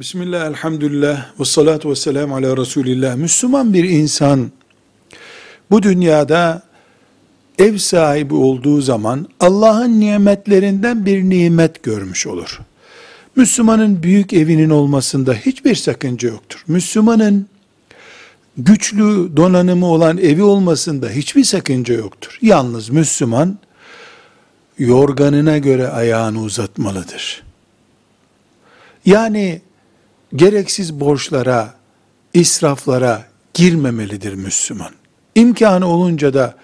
Bismillah, elhamdülillah, ve salatu ve selamu ala Resulillah. Müslüman bir insan bu dünyada ev sahibi olduğu zaman Allah'ın nimetlerinden bir nimet görmüş olur. Müslümanın büyük evinin olmasında hiçbir sakınca yoktur. Müslümanın güçlü donanımı olan evi olmasında hiçbir sakınca yoktur. Yalnız Müslüman yorganına göre ayağını uzatmalıdır. Yani gereksiz borçlara, israflara girmemelidir Müslüman. İmkanı olunca da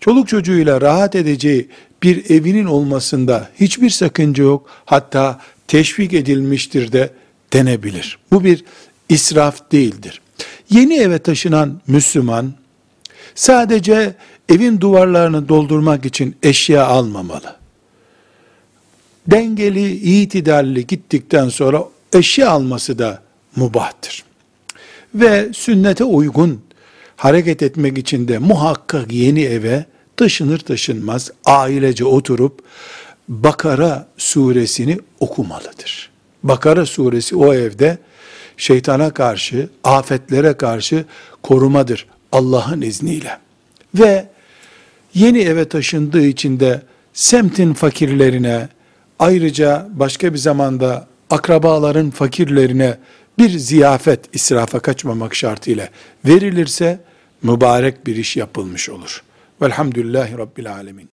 çoluk çocuğuyla rahat edeceği bir evinin olmasında hiçbir sakınca yok. Hatta teşvik edilmiştir de denebilir. Bu bir israf değildir. Yeni eve taşınan Müslüman sadece evin duvarlarını doldurmak için eşya almamalı. Dengeli, itidalli gittikten sonra eşya alması da mubahtır. Ve sünnete uygun hareket etmek için de muhakkak yeni eve taşınır taşınmaz ailece oturup Bakara suresini okumalıdır. Bakara suresi o evde şeytana karşı, afetlere karşı korumadır Allah'ın izniyle. Ve yeni eve taşındığı için de semtin fakirlerine, ayrıca başka bir zamanda akrabaların fakirlerine bir ziyafet israfa kaçmamak şartıyla verilirse mübarek bir iş yapılmış olur. Velhamdülillahi Rabbil Alemin.